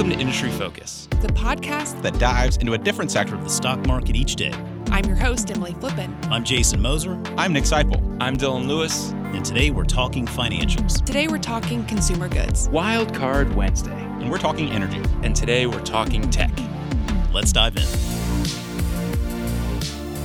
Welcome to Industry Focus, the podcast that dives into a different sector of the stock market each day. I'm your host, Emily Flippen. I'm Jason Moser. I'm Nick Sciple. I'm Dylan Lewis. And today we're talking financials. Today we're talking consumer goods. Wild Card Wednesday. And we're talking energy. And today we're talking tech. Let's dive in.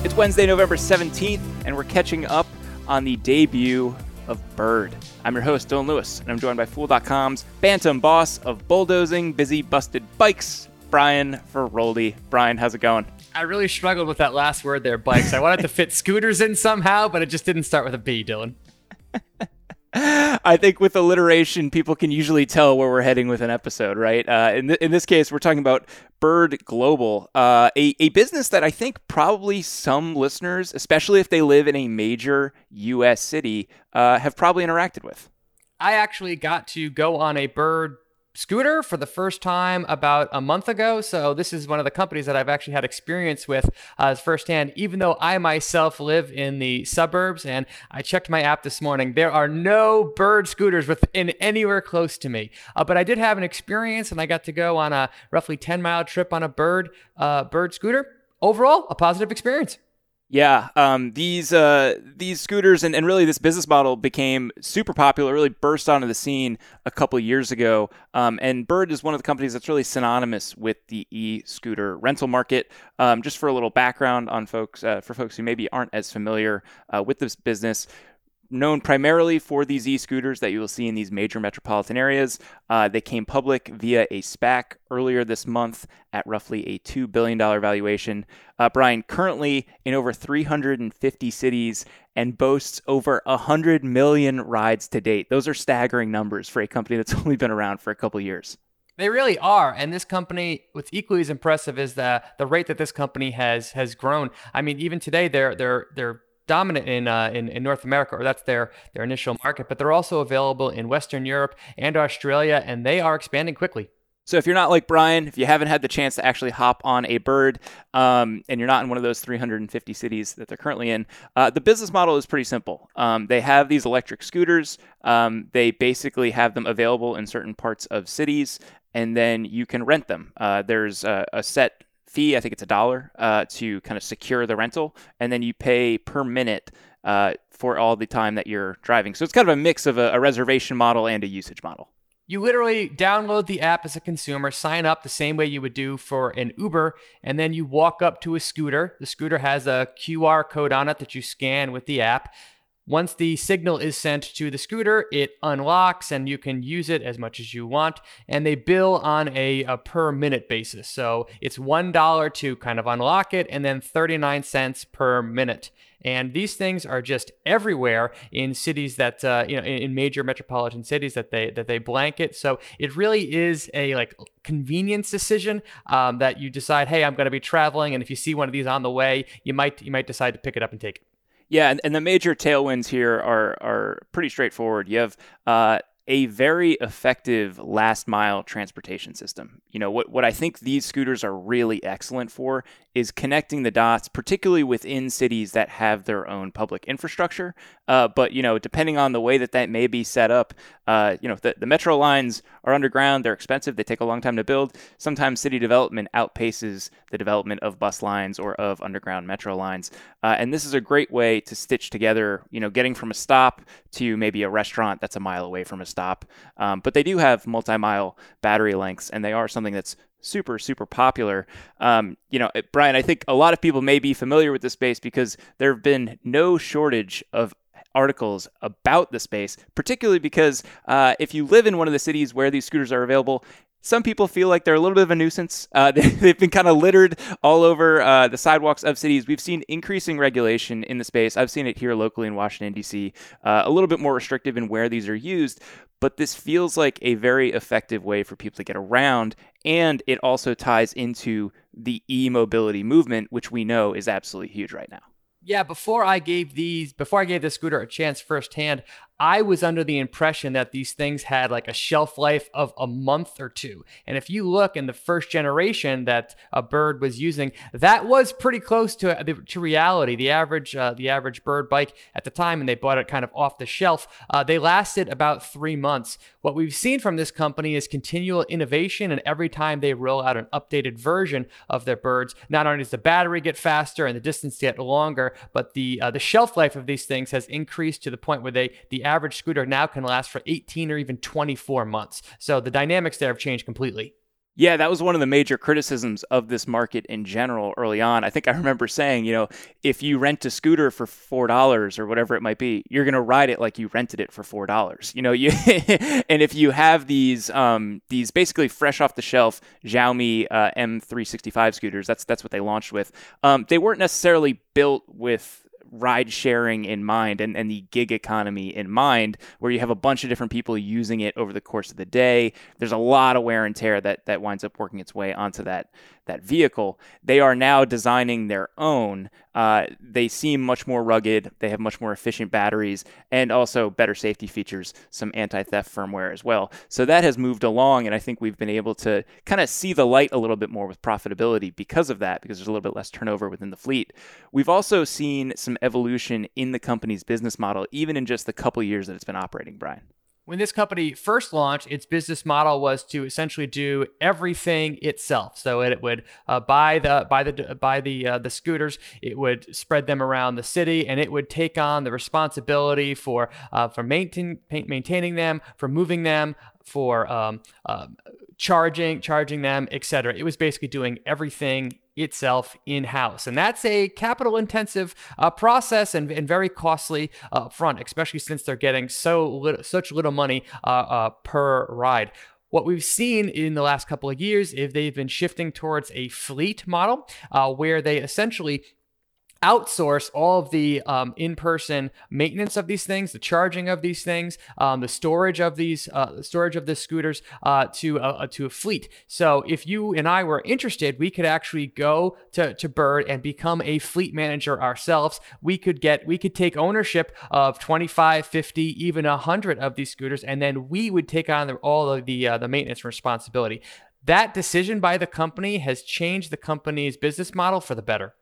It's Wednesday, November 17th, and we're catching up on the debut of Bird. I'm your host, Dylan Lewis, and I'm joined by Fool.com's Bantam boss of bulldozing, busy, busted bikes, Brian Feroldi. Brian, how's it going? I really struggled with that last word there, bikes. I wanted to fit scooters in somehow, but it just didn't start with a B, Dylan. I think with alliteration, people can usually tell where we're heading with an episode, right? Uh, in, th- in this case, we're talking about Bird Global, uh, a, a business that I think probably some listeners, especially if they live in a major U.S. city, uh, have probably interacted with. I actually got to go on a Bird scooter for the first time about a month ago. So this is one of the companies that I've actually had experience with uh, firsthand, even though I myself live in the suburbs. And I checked my app this morning. There are no bird scooters within anywhere close to me. Uh, but I did have an experience and I got to go on a roughly 10 mile trip on a bird, uh, bird scooter. Overall, a positive experience. Yeah, um, these uh, these scooters and, and really this business model became super popular, really burst onto the scene a couple years ago. Um, and Bird is one of the companies that's really synonymous with the e-scooter rental market. Um, just for a little background on folks, uh, for folks who maybe aren't as familiar uh, with this business, known primarily for these e-scooters that you will see in these major metropolitan areas. Uh, they came public via a SPAC earlier this month at roughly a $2 billion valuation. Uh, Brian, currently in over 350 cities and boasts over 100 million rides to date. Those are staggering numbers for a company that's only been around for a couple years. They really are, and this company, what's equally as impressive is the the rate that this company has has grown. I mean, even today, they're they're they're dominant in, uh, in, in North America, or that's their their initial market. But they're also available in Western Europe and Australia, and they are expanding quickly. So if you're not like Brian, if you haven't had the chance to actually hop on a bird, um, and you're not in one of those 350 cities that they're currently in, uh, the business model is pretty simple. Um, they have these electric scooters. Um, they basically have them available in certain parts of cities, and then you can rent them. Uh, there's a, a set fee. I think it's a dollar uh, to kind of secure the rental, and then you pay per minute uh, for all the time that you're driving. So it's kind of a mix of a, a reservation model and a usage model. You literally download the app as a consumer, sign up the same way you would do for an Uber, and then you walk up to a scooter. The scooter has a QR code on it that you scan with the app. Once the signal is sent to the scooter, it unlocks and you can use it as much as you want. And they bill on a, a per minute basis. So it's $1 to kind of unlock it and then 39 cents per minute. And these things are just everywhere in cities that uh, you know in major metropolitan cities that they that they blanket. So it really is a like convenience decision um, that you decide, hey, I'm going to be traveling, and if you see one of these on the way, you might you might decide to pick it up and take it. Yeah, and, and the major tailwinds here are are pretty straightforward. You have uh, a very effective last mile transportation system. You know, what, what I think these scooters are really excellent for is connecting the dots, particularly within cities that have their own public infrastructure. Uh, but, you know, depending on the way that that may be set up, uh, you know, the, the metro lines are underground, they're expensive, they take a long time to build. Sometimes city development outpaces the development of bus lines or of underground metro lines. Uh, and this is a great way to stitch together, you know, getting from a stop to maybe a restaurant that's a mile away from a stop. Um, but they do have multi mile battery lengths, and they are something that's super super popular um, you know brian i think a lot of people may be familiar with the space because there have been no shortage of articles about the space particularly because uh, if you live in one of the cities where these scooters are available some people feel like they're a little bit of a nuisance. Uh, they, have been kind of littered all over uh, the sidewalks of cities. We've seen increasing regulation in the space. I've seen it here locally in Washington, D.C., uh, a little bit more restrictive in where these are used. But this feels like a very effective way for people to get around. And it also ties into the e mobility movement, which we know is absolutely huge right now yeah, before I gave these, before I gave this scooter a chance firsthand, I was under the impression that these things had like a shelf life of a month or two. And if you look in the first generation that a bird was using, that was pretty close to to reality. The average uh, the average bird bike at the time, and they bought it kind of off the shelf. Uh, they lasted about three months. What we've seen from this company is continual innovation, and every time they roll out an updated version of their birds, not only does the battery get faster and the distance get longer, but the uh, the shelf life of these things has increased to the point where they the average scooter now can last for 18 or even 24 months. So the dynamics there have changed completely. Yeah, that was one of the major criticisms of this market in general early on. I think I remember saying, you know, if you rent a scooter for four dollars or whatever it might be, you're gonna ride it like you rented it for four dollars. You know, you and if you have these um, these basically fresh off the shelf Xiaomi uh, M365 scooters, that's that's what they launched with. Um, they weren't necessarily built with ride sharing in mind and, and the gig economy in mind, where you have a bunch of different people using it over the course of the day. There's a lot of wear and tear that, that winds up working its way onto that that vehicle. They are now designing their own. Uh, they seem much more rugged. They have much more efficient batteries and also better safety features, some anti theft firmware as well. So that has moved along, and I think we've been able to kind of see the light a little bit more with profitability because of that, because there's a little bit less turnover within the fleet. We've also seen some evolution in the company's business model, even in just the couple years that it's been operating, Brian. When this company first launched, its business model was to essentially do everything itself. So it, would uh, buy the buy the buy the uh, the scooters, it would spread them around the city, and it would take on the responsibility for uh, for maintain, maintaining them, for moving them, for um, um, charging charging them, etc. It was basically doing everything itself in house. And that's a capital intensive uh, process and, and, very costly uh, front, especially since they're getting so little, such little money uh, uh, per ride. What we've seen in the last couple of years is they've been shifting towards a fleet model uh, where they essentially outsource all of the um, in-person maintenance of these things, the charging of these things, um, the storage of these, uh, storage of the scooters uh, to a, to a fleet. So if you and I were interested, we could actually go to, to Bird and become a fleet manager ourselves. We could get, we could take ownership of 25, 50, even 100 of these scooters, and then we would take on all of the uh, the maintenance responsibility. That decision by the company has changed the company's business model for the better.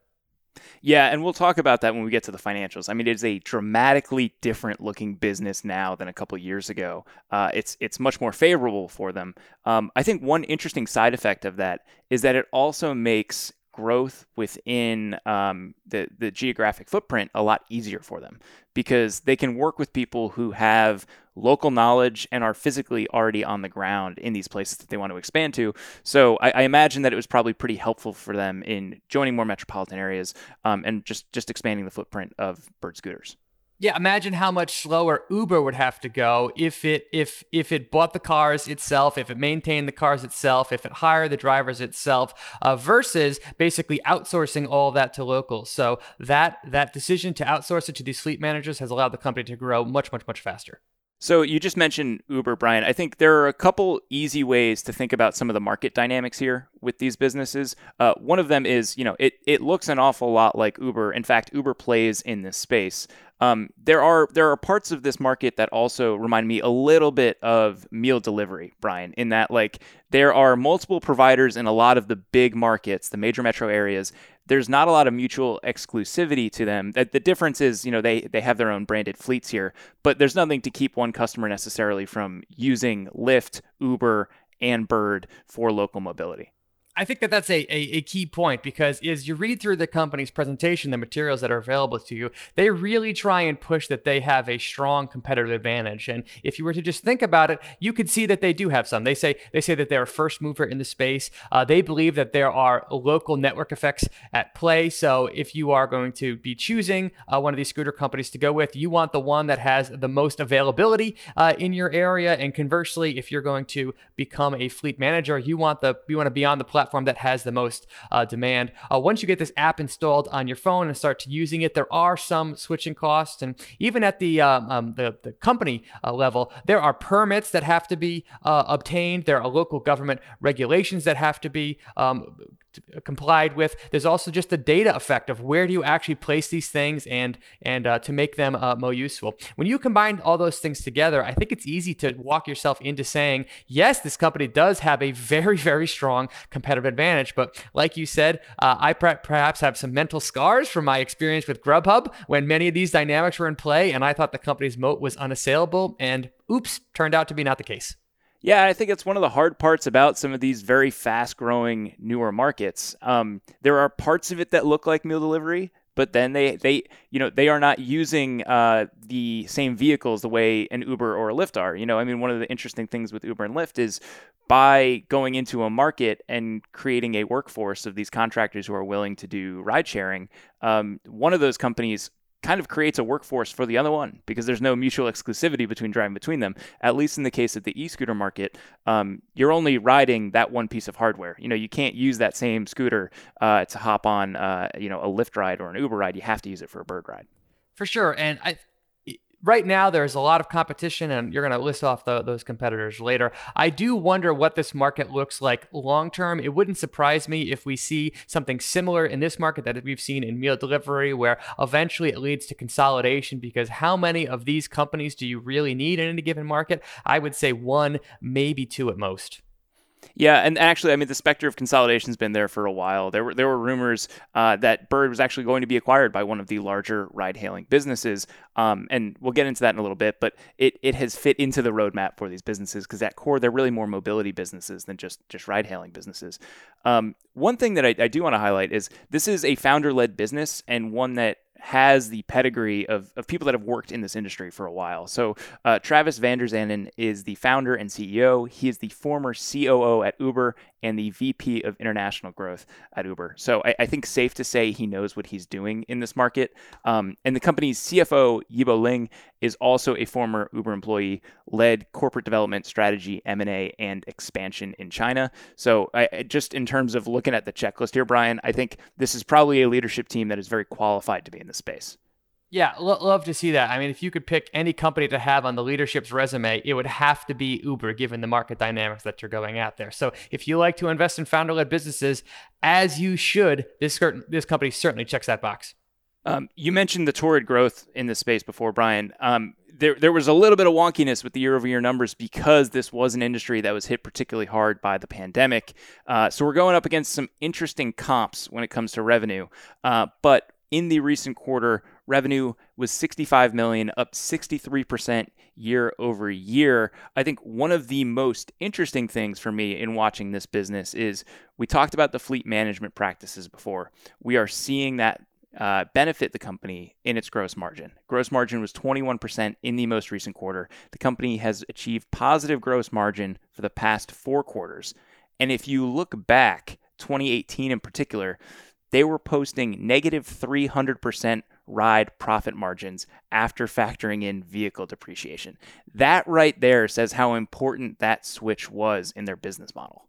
Yeah, and we'll talk about that when we get to the financials. I mean, it is a dramatically different looking business now than a couple years ago. Uh, it's it's much more favorable for them. Um, I think one interesting side effect of that is that it also makes growth within um, the the geographic footprint a lot easier for them because they can work with people who have local knowledge and are physically already on the ground in these places that they want to expand to. So I, I imagine that it was probably pretty helpful for them in joining more metropolitan areas um, and just just expanding the footprint of bird scooters. Yeah, imagine how much slower Uber would have to go if it if if it bought the cars itself, if it maintained the cars itself, if it hired the drivers itself, uh, versus basically outsourcing all that to locals. So that that decision to outsource it to these fleet managers has allowed the company to grow much much much faster. So you just mentioned Uber, Brian. I think there are a couple easy ways to think about some of the market dynamics here with these businesses. Uh, one of them is, you know, it it looks an awful lot like Uber. In fact, Uber plays in this space. Um, there are there are parts of this market that also remind me a little bit of meal delivery, Brian, in that like there are multiple providers in a lot of the big markets, the major metro areas. There's not a lot of mutual exclusivity to them. The, the difference is, you know, they they have their own branded fleets here, but there's nothing to keep one customer necessarily from using Lyft, Uber, and Bird for local mobility. I think that that's a, a, a, key point because as you read through the company's presentation, the materials that are available to you, they really try and push that they have a strong competitive advantage. And if you were to just think about it, you could see that they do have some. They say they say that they're a first mover in the space. Uh, they believe that there are local network effects at play. So if you are going to be choosing uh, one of these scooter companies to go with, you want the one that has the most availability uh, in your area. And conversely, if you're going to become a fleet manager, you want the you want to be on the platform platform that has the most uh, demand. Uh, once you get this app installed on your phone and start to using it, there are some switching costs, and even at the um, um, the, the company uh, level, there are permits that have to be uh, obtained. There are local government regulations that have to be um, complied with. There's also just the data effect of where do you actually place these things and and uh, to make them uh, more useful. When you combine all those things together, I think it's easy to walk yourself into saying, yes, this company does have a very very strong competitive advantage. But like you said, uh, I perhaps have some mental scars from my experience with Grubhub when many of these dynamics were in play, and I thought the company's moat was unassailable. And oops, turned out to be not the case. Yeah, I think it's one of the hard parts about some of these very fast growing newer markets. Um, there are parts of it that look like meal delivery, but then they, they you know they are not using uh, the same vehicles the way an Uber or a Lyft are. You know, I mean, one of the interesting things with Uber and Lyft is by going into a market and creating a workforce of these contractors who are willing to do ride sharing. Um, one of those companies kind of creates a workforce for the other one because there's no mutual exclusivity between driving between them. At least in the case of the e-scooter market, um, you're only riding that one piece of hardware. You know, you can't use that same scooter uh, to hop on, uh, you know, a Lyft ride or an Uber ride. You have to use it for a bird ride. For sure, and I right now there's a lot of competition and you're going to list off the, those competitors later. I do wonder what this market looks like long term. It wouldn't surprise me if we see something similar in this market that we've seen in meal delivery where eventually it leads to consolidation because how many of these companies do you really need in any given market? I would say one maybe two at most yeah, and actually, I mean, the specter of consolidation has been there for a while. There were there were rumors uh, that Bird was actually going to be acquired by one of the larger ride-hailing businesses, um, and we'll get into that in a little bit. But it, it has fit into the roadmap for these businesses because at core they're really more mobility businesses than just just ride-hailing businesses. Um, one thing that I, I do want to highlight is this is a founder-led business and one that has the pedigree of, of people that have worked in this industry for a while. So uh, Travis VanderZanden is the founder and CEO. He is the former COO at Uber and the VP of International Growth at Uber. So I, I think safe to say he knows what he's doing in this market. Um, and the company's CFO, Yibo Ling, is also a former Uber employee, led corporate development, strategy, M&A, and expansion in China. So I, just in terms of looking at the checklist here, Brian, I think this is probably a leadership team that is very qualified to be in this space. Yeah, lo- love to see that. I mean, if you could pick any company to have on the leadership's resume, it would have to be Uber, given the market dynamics that you're going at there. So, if you like to invest in founder-led businesses, as you should, this this company certainly checks that box. Um, you mentioned the torrid growth in this space before, Brian. Um, there, there was a little bit of wonkiness with the year-over-year numbers because this was an industry that was hit particularly hard by the pandemic. Uh, so we're going up against some interesting comps when it comes to revenue. Uh, but in the recent quarter, revenue was 65 million, up 63% year over year. I think one of the most interesting things for me in watching this business is we talked about the fleet management practices before. We are seeing that uh, benefit the company in its gross margin. Gross margin was 21% in the most recent quarter. The company has achieved positive gross margin for the past four quarters. And if you look back, 2018 in particular, they were posting negative 300% ride profit margins after factoring in vehicle depreciation. That right there says how important that switch was in their business model.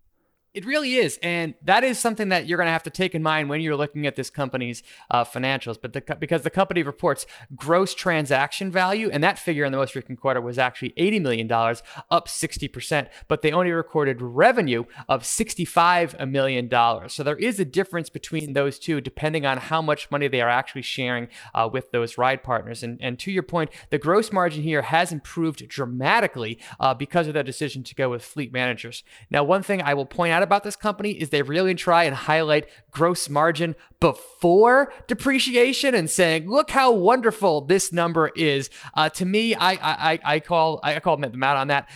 It really is, and that is something that you're going to have to take in mind when you're looking at this company's uh, financials. But the, because the company reports gross transaction value, and that figure in the most recent quarter was actually $80 million, up 60%, but they only recorded revenue of $65 million. So there is a difference between those two, depending on how much money they are actually sharing uh, with those ride partners. And, and to your point, the gross margin here has improved dramatically uh, because of their decision to go with fleet managers. Now, one thing I will point out about this company is they really try and highlight gross margin before depreciation and saying, look how wonderful this number is. Uh, to me, I, I, I call I call them out on that.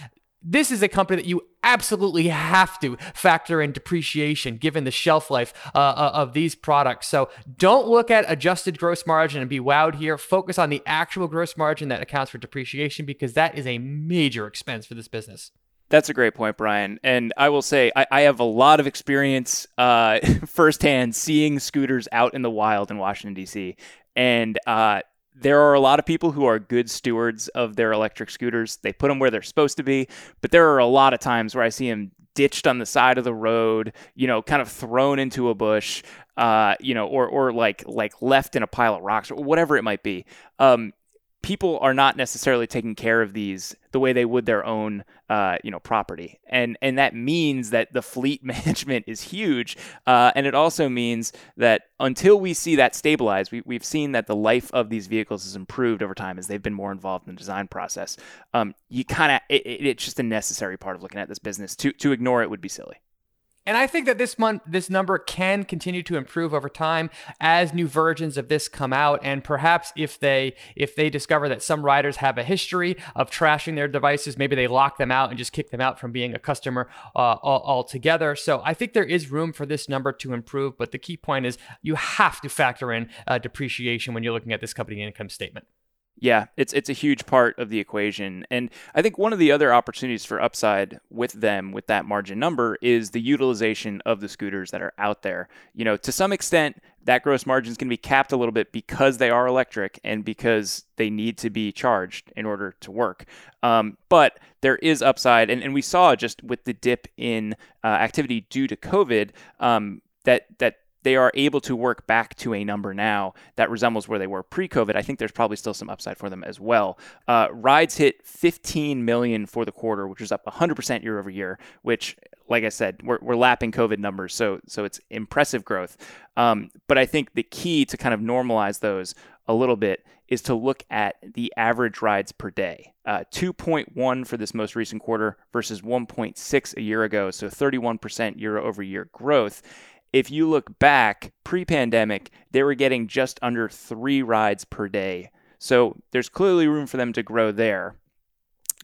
This is a company that you absolutely have to factor in depreciation given the shelf life uh, uh of these products. So don't look at adjusted gross margin and be wowed here. Focus on the actual gross margin that accounts for depreciation because that is a major expense for this business. That's a great point, Brian. And I will say, I, I have a lot of experience uh, firsthand seeing scooters out in the wild in Washington, D.C. And uh, there are a lot of people who are good stewards of their electric scooters. They put them where they're supposed to be. But there are a lot of times where I see them ditched on the side of the road, you know, kind of thrown into a bush, uh, you know, or, or like like left in a pile of rocks or whatever it might be. Um, people are not necessarily taking care of these the way they would their own uh, you know property. And and that means that the fleet management is huge uh, and it also means that until we see that stabilize we, we've seen that the life of these vehicles has improved over time as they've been more involved in the design process. Um, you kind of it, it's just a necessary part of looking at this business. To to ignore it would be silly and I think that this month, this number can continue to improve over time as new versions of this come out, and perhaps if they if they discover that some riders have a history of trashing their devices, maybe they lock them out and just kick them out from being a customer uh, altogether. So I think there is room for this number to improve, but the key point is you have to factor in uh, depreciation when you're looking at this company income statement. Yeah, it's it's a huge part of the equation. And I think one of the other opportunities for upside with them with that margin number is the utilization of the scooters that are out there. You know, to some extent that gross margin is going to be capped a little bit because they are electric and because they need to be charged in order to work. Um, but there is upside, and, and we saw just with the dip in uh, activity due to COVID um, that that they are able to work back to a number now that resembles where they were pre-COVID. I think there's probably still some upside for them as well. Uh, rides hit 15 million for the quarter, which is up 100% year over year. Which, like I said, we're, we're lapping COVID numbers, so so it's impressive growth. Um, but I think the key to kind of normalize those a little bit is to look at the average rides per day. Uh, 2.1 for this most recent quarter versus 1.6 a year ago, so 31% year over year growth if you look back pre pandemic, they were getting just under three rides per day. So there's clearly room for them to grow there.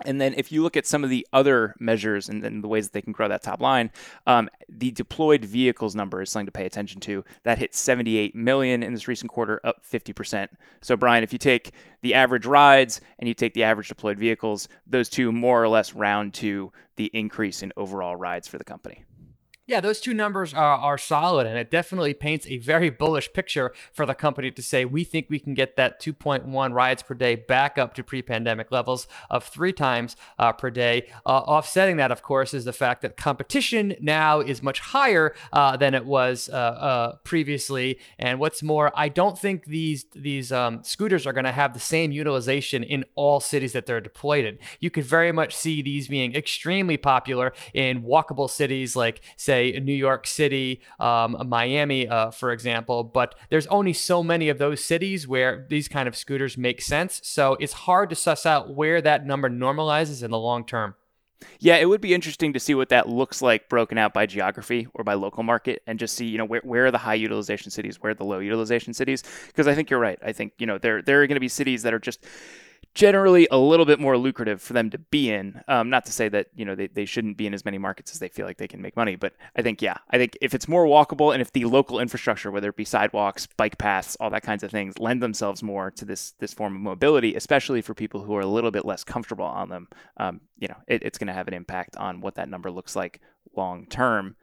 And then if you look at some of the other measures and, and the ways that they can grow that top line, um, the deployed vehicles number is something to pay attention to. That hit 78 million in this recent quarter, up 50%. So Brian, if you take the average rides and you take the average deployed vehicles, those two more or less round to the increase in overall rides for the company. Yeah, those two numbers are, are solid, and it definitely paints a very bullish picture for the company to say we think we can get that 2.1 rides per day back up to pre pandemic levels of three times uh, per day. Uh, offsetting that, of course, is the fact that competition now is much higher uh, than it was uh, uh, previously. And what's more, I don't think these, these um, scooters are going to have the same utilization in all cities that they're deployed in. You could very much see these being extremely popular in walkable cities like, say, say New York City, um, Miami, uh, for example. But there's only so many of those cities where these kind of scooters make sense. So it's hard to suss out where that number normalizes in the long term. Yeah, it would be interesting to see what that looks like broken out by geography or by local market and just see, you know, where, where are the high utilization cities, where are the low utilization cities? Because I think you're right. I think, you know, there, there are going to be cities that are just generally a little bit more lucrative for them to be in. Um, not to say that you know they, they shouldn't be in as many markets as they feel like they can make money, but I think yeah, I think if it's more walkable and if the local infrastructure, whether it be sidewalks, bike paths, all that kinds of things, lend themselves more to this this form of mobility, especially for people who are a little bit less comfortable on them, um, you know, it, it's going to have an impact on what that number looks like long term.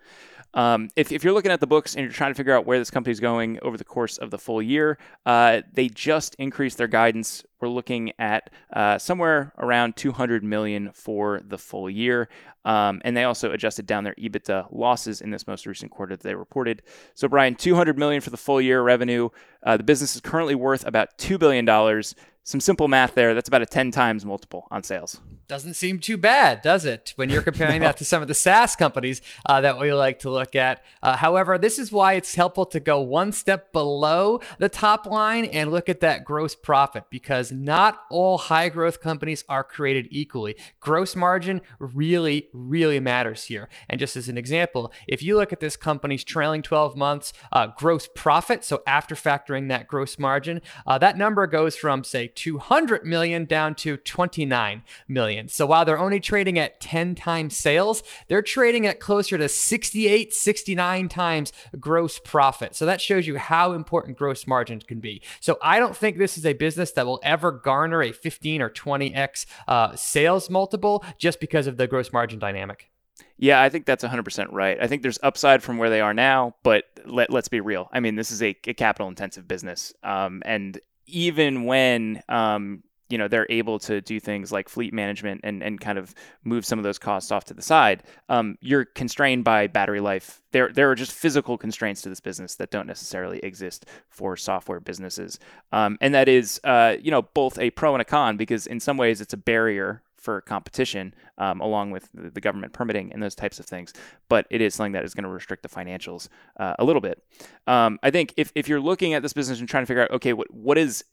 Um, if, if, you're looking at the books and you're trying to figure out where this company is going over the course of the full year, uh, they just increased their guidance. We're looking at uh, somewhere around 200 million for the full year, um, and they also adjusted down their EBITDA losses in this most recent quarter that they reported. So, Brian, 200 million for the full year revenue. Uh, the business is currently worth about two billion dollars some simple math there. That's about a 10 times multiple on sales. Doesn't seem too bad, does it? When you're comparing no. that to some of the SaaS companies uh, that we like to look at. Uh, however, this is why it's helpful to go one step below the top line and look at that gross profit because not all high growth companies are created equally. Gross margin really, really matters here. And just as an example, if you look at this company's trailing 12 months uh, gross profit, so after factoring that gross margin, uh, that number goes from, say, 200 million down to 29 million. So while they're only trading at 10 times sales, they're trading at closer to 68, 69 times gross profit. So that shows you how important gross margins can be. So I don't think this is a business that will ever garner a 15 or 20x uh, sales multiple just because of the gross margin dynamic. Yeah, I think that's 100% right. I think there's upside from where they are now, but let, us be real. I mean, this is a, a capital intensive business. Um, and even when um, you know they're able to do things like fleet management and, and kind of move some of those costs off to the side um, you're constrained by battery life there there are just physical constraints to this business that don't necessarily exist for software businesses um, and that is uh, you know both a pro and a con because in some ways it's a barrier for competition, um, along with the, government permitting and those types of things. But it is something that is going to restrict the financials uh, a little bit. Um, I think if, if you're looking at this business and trying to figure out, okay, what what is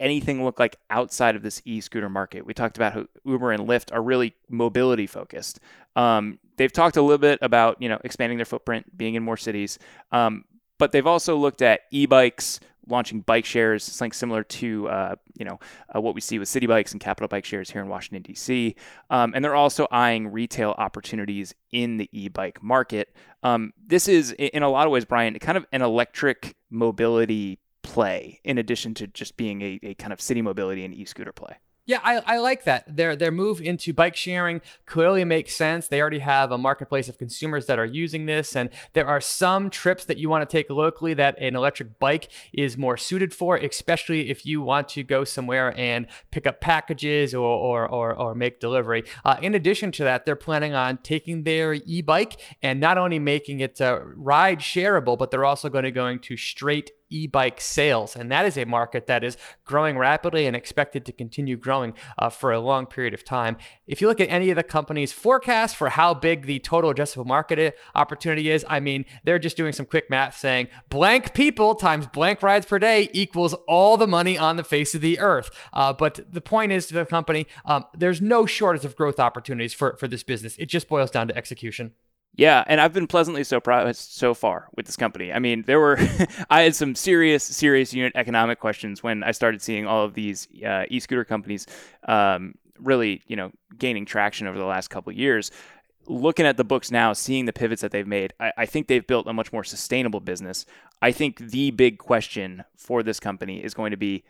anything look like outside of this e-scooter market. We talked about how Uber and Lyft are really mobility focused. Um, they've talked a little bit about you know expanding their footprint, being in more cities, um, but they've also looked at e-bikes, launching bike shares, something similar to uh, you know uh, what we see with Citi Bikes and Capital Bike Shares here in Washington D.C. Um, and they're also eyeing retail opportunities in the e-bike market. Um, this is in a lot of ways, Brian, kind of an electric mobility play in addition to just being a, a kind of city mobility and e-scooter play. Yeah, I, I like that. Their their move into bike sharing clearly makes sense. They already have a marketplace of consumers that are using this, and there are some trips that you want to take locally that an electric bike is more suited for, especially if you want to go somewhere and pick up packages or or or, or make delivery. Uh, in addition to that, they're planning on taking their e-bike and not only making it uh, ride shareable, but they're also going to going to straight e-bike sales, and that is a market that is growing rapidly and expected to continue growing uh, for a long period of time. If you look at any of the companies' forecasts for how big the total addressable market opportunity is, I mean, they're just doing some quick math saying blank people times blank rides per day equals all the money on the face of the earth. Uh, but the point is to the company, um, there's no shortage of growth opportunities for, for this business. It just boils down to execution. Yeah, and I've been pleasantly surprised so far with this company. I mean, there were I had some serious, serious unit economic questions when I started seeing all of these uh, e-scooter companies um, really, you know, gaining traction over the last couple years. Looking at the books now, seeing the pivots that they've made, I, I think they've built a much more sustainable business. I think the big question for this company is going to be,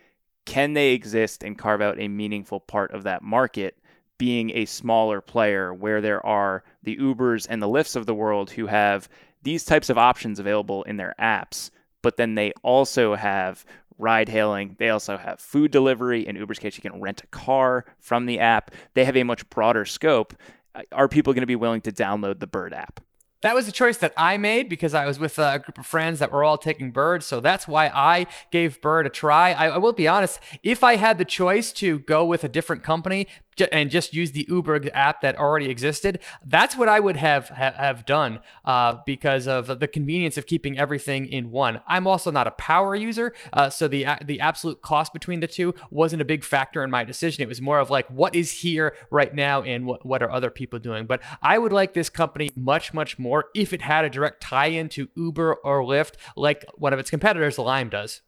can they exist and carve out a meaningful part of that market? Being a smaller player where there are the Ubers and the Lyfts of the world who have these types of options available in their apps, but then they also have ride hailing. They also have food delivery. In Uber's case, you can rent a car from the app. They have a much broader scope. Uh, are people going to be willing to download the Bird app? That was a choice that I made because I was with a group of friends that were all taking Bird. So that's why I gave Bird a try. I, I will be honest, if I had the choice to go with a different company, and just use the Uber app that already existed, that's what I would have ha- have done uh, because of the convenience of keeping everything in one. I'm also not a power user, uh, so the the absolute cost between the two wasn't a big factor in my decision. It was more of like what is here right now and what what are other people doing. But I would like this company much much more if it had a direct tie in to Uber or Lyft, like one of its competitors, Lime does.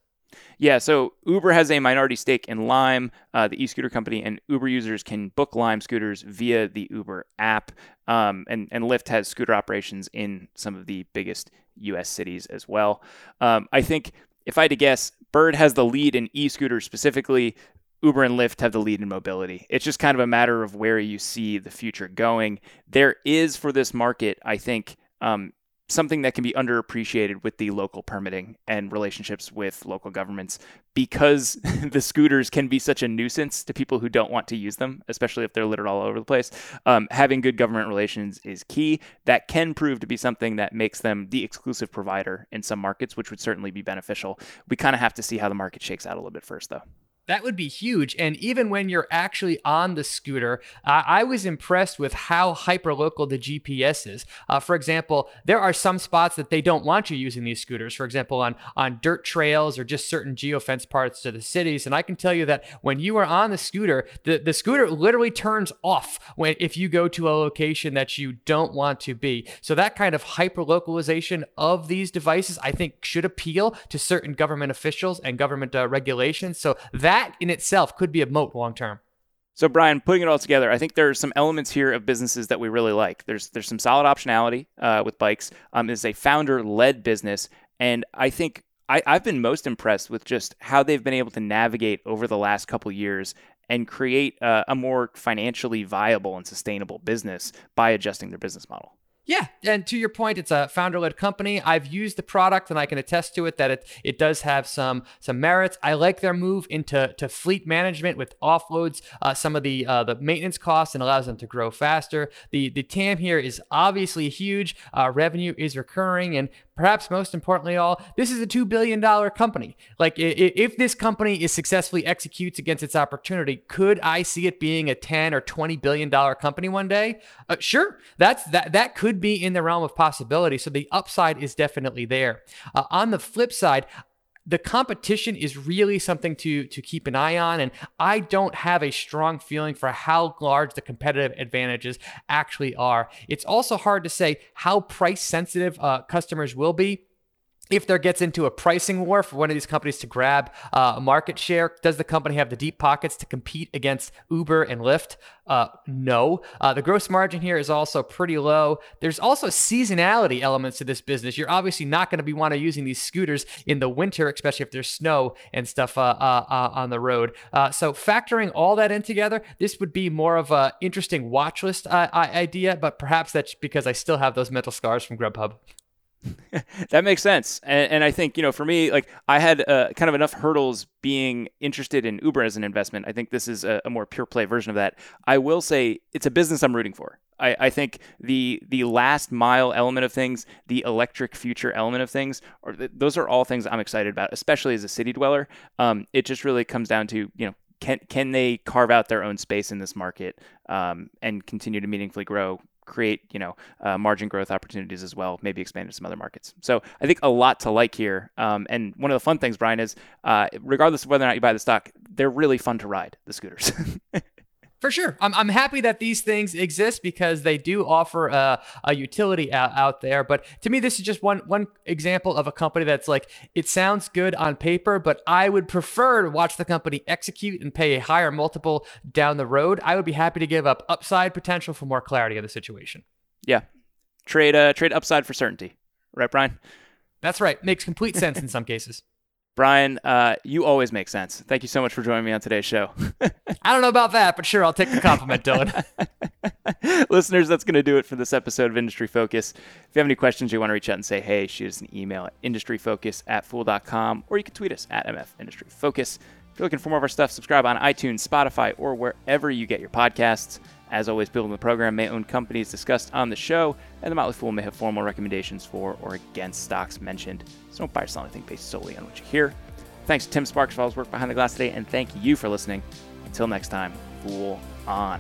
Yeah, so Uber has a minority stake in Lime, uh, the e-scooter company, and Uber users can book Lime scooters via the Uber app. Um, and and Lyft has scooter operations in some of the biggest U.S. cities as well. Um, I think if I had to guess, Bird has the lead in e-scooters specifically. Uber and Lyft have the lead in mobility. It's just kind of a matter of where you see the future going. There is for this market, I think, um, something that can be underappreciated with the local permitting and relationships with local governments because the scooters can be such a nuisance to people who don't want to use them, especially if they're littered all over the place. Um, having good government relations is key. That can prove to be something that makes them the exclusive provider in some markets, which would certainly be beneficial. We kind of have to see how the market shakes out a little bit first, though. That would be huge. And even when you're actually on the scooter, uh, I was impressed with how hyperlocal the GPS is. Uh, for example, there are some spots that they don't want you using these scooters. For example, on, on dirt trails or just certain geofence parts of the cities. And I can tell you that when you are on the scooter, the, the scooter literally turns off when if you go to a location that you don't want to be. So that kind of hyperlocalization of these devices, I think, should appeal to certain government officials and government uh, regulations. So that that in itself could be a moat long term. So Brian, putting it all together, I think there are some elements here of businesses that we really like. There's there's some solid optionality uh, with bikes. Um, it's a founder-led business, and I think I, I've been most impressed with just how they've been able to navigate over the last couple years and create a, a more financially viable and sustainable business by adjusting their business model. Yeah, and to your point, it's a founder-led company. I've used the product, and I can attest to it that it it does have some some merits. I like their move into to fleet management, with offloads uh, some of the uh, the maintenance costs and allows them to grow faster. The the TAM here is obviously huge. Uh, revenue is recurring, and perhaps most importantly, all this is a two billion dollar company. Like if this company is successfully executes against its opportunity, could I see it being a ten or twenty billion dollar company one day? Uh, sure, that's that that could be in the realm of possibility. So the upside is definitely there. Uh, on the flip side, the competition is really something to to keep an eye on and i don't have a strong feeling for how large the competitive advantages actually are. It's also hard to say how price sensitive uh, customers will be if there gets into a pricing war for one of these companies to grab uh, market share, does the company have the deep pockets to compete against Uber and Lyft? Uh, no. Uh, the gross margin here is also pretty low. There's also seasonality elements to this business. You're obviously not going to be want to using these scooters in the winter, especially if there's snow and stuff uh, uh, uh, on the road. so factoring all that in together, this would be more of a interesting watch list idea, but perhaps that's because I still have those mental scars from Grubhub. that makes sense. And, and, I think, you know, for me, like I had uh, kind of enough hurdles being interested in Uber as an investment. I think this is a, a, more pure play version of that. I will say it's a business I'm rooting for. I, I think the the last mile element of things, the electric future element of things, or th- those are all things I'm excited about, especially as a city dweller. Um, it just really comes down to, you know, can can they carve out their own space in this market um, and continue to meaningfully grow create you know uh, margin growth opportunities as well maybe expand to some other markets. So i think a lot to like here. Um, and one of the fun things brian is uh, regardless of whether or not you buy the stock they're really fun to ride the scooters For sure. I'm, I'm happy that these things exist because they do offer a, a utility out, out there. But to me, this is just one one example of a company that's like, it sounds good on paper, but I would prefer to watch the company execute and pay a higher multiple down the road. I would be happy to give up upside potential for more clarity of the situation. Yeah. Trade uh trade upside for certainty. Right, Brian? That's right. Makes complete sense in some cases. Brian, uh, you always make sense. Thank you so much for joining me on today's show. I don't know about that, but sure, I'll take the compliment, Dylan. Listeners, that's going to do it for this episode of Industry Focus. If you have any questions, you want to reach out and say, hey, shoot us an email at industryfocus at fool.com, or you can tweet us at MF Industry Focus. If you're looking for more of our stuff, subscribe on iTunes, Spotify, or wherever you get your podcasts. As always, people in the program may own companies discussed on the show, and the Motley Fool may have formal recommendations for or against stocks mentioned. So don't buy or sell anything based solely on what you hear. Thanks to Tim Sparks for all his work behind the glass today, and thank you for listening. Until next time, Fool on.